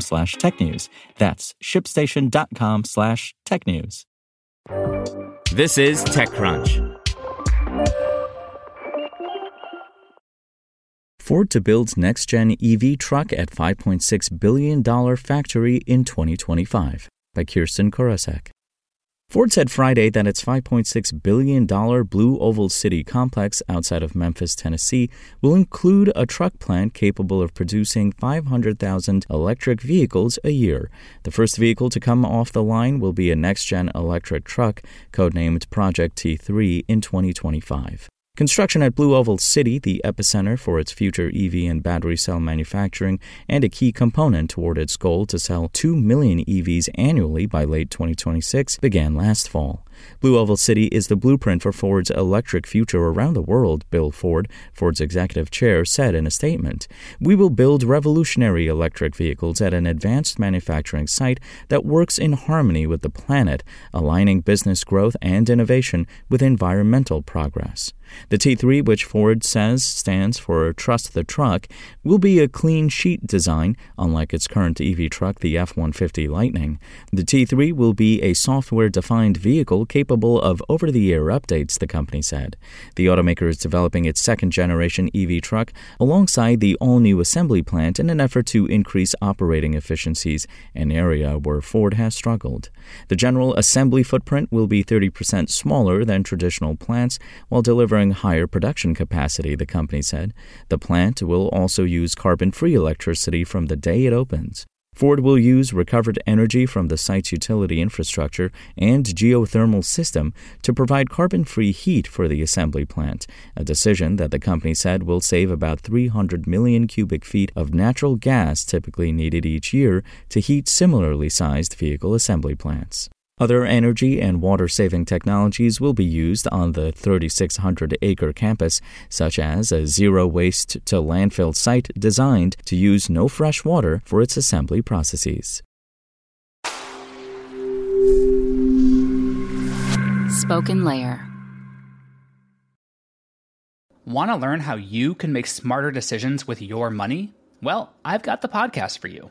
slash technews. That's shipstation.com slash technews. This is TechCrunch. Ford to build next gen EV truck at $5.6 billion factory in 2025 by Kirsten Korosek. Ford said Friday that its $5.6 billion Blue Oval City complex outside of Memphis, Tennessee, will include a truck plant capable of producing 500,000 electric vehicles a year. The first vehicle to come off the line will be a next gen electric truck, codenamed Project T3, in 2025. Construction at Blue Oval City, the epicenter for its future EV and battery cell manufacturing, and a key component toward its goal to sell 2 million EVs annually by late 2026, began last fall. Blue Oval City is the blueprint for Ford's electric future around the world, Bill Ford, Ford's executive chair, said in a statement. We will build revolutionary electric vehicles at an advanced manufacturing site that works in harmony with the planet, aligning business growth and innovation with environmental progress. The T3, which Ford says stands for Trust the Truck, will be a clean sheet design, unlike its current EV truck, the F 150 Lightning. The T3 will be a software defined vehicle capable of over the air updates, the company said. The automaker is developing its second generation EV truck alongside the all new assembly plant in an effort to increase operating efficiencies, an area where Ford has struggled. The general assembly footprint will be 30% smaller than traditional plants while delivering higher production capacity, the company said. The plant will also use carbon free electricity from the day it opens. Ford will use recovered energy from the site's utility infrastructure and geothermal system to provide carbon free heat for the assembly plant, a decision that the company said will save about 300 million cubic feet of natural gas typically needed each year to heat similarly sized vehicle assembly plants. Other energy and water saving technologies will be used on the 3,600 acre campus, such as a zero waste to landfill site designed to use no fresh water for its assembly processes. Spoken Layer. Want to learn how you can make smarter decisions with your money? Well, I've got the podcast for you.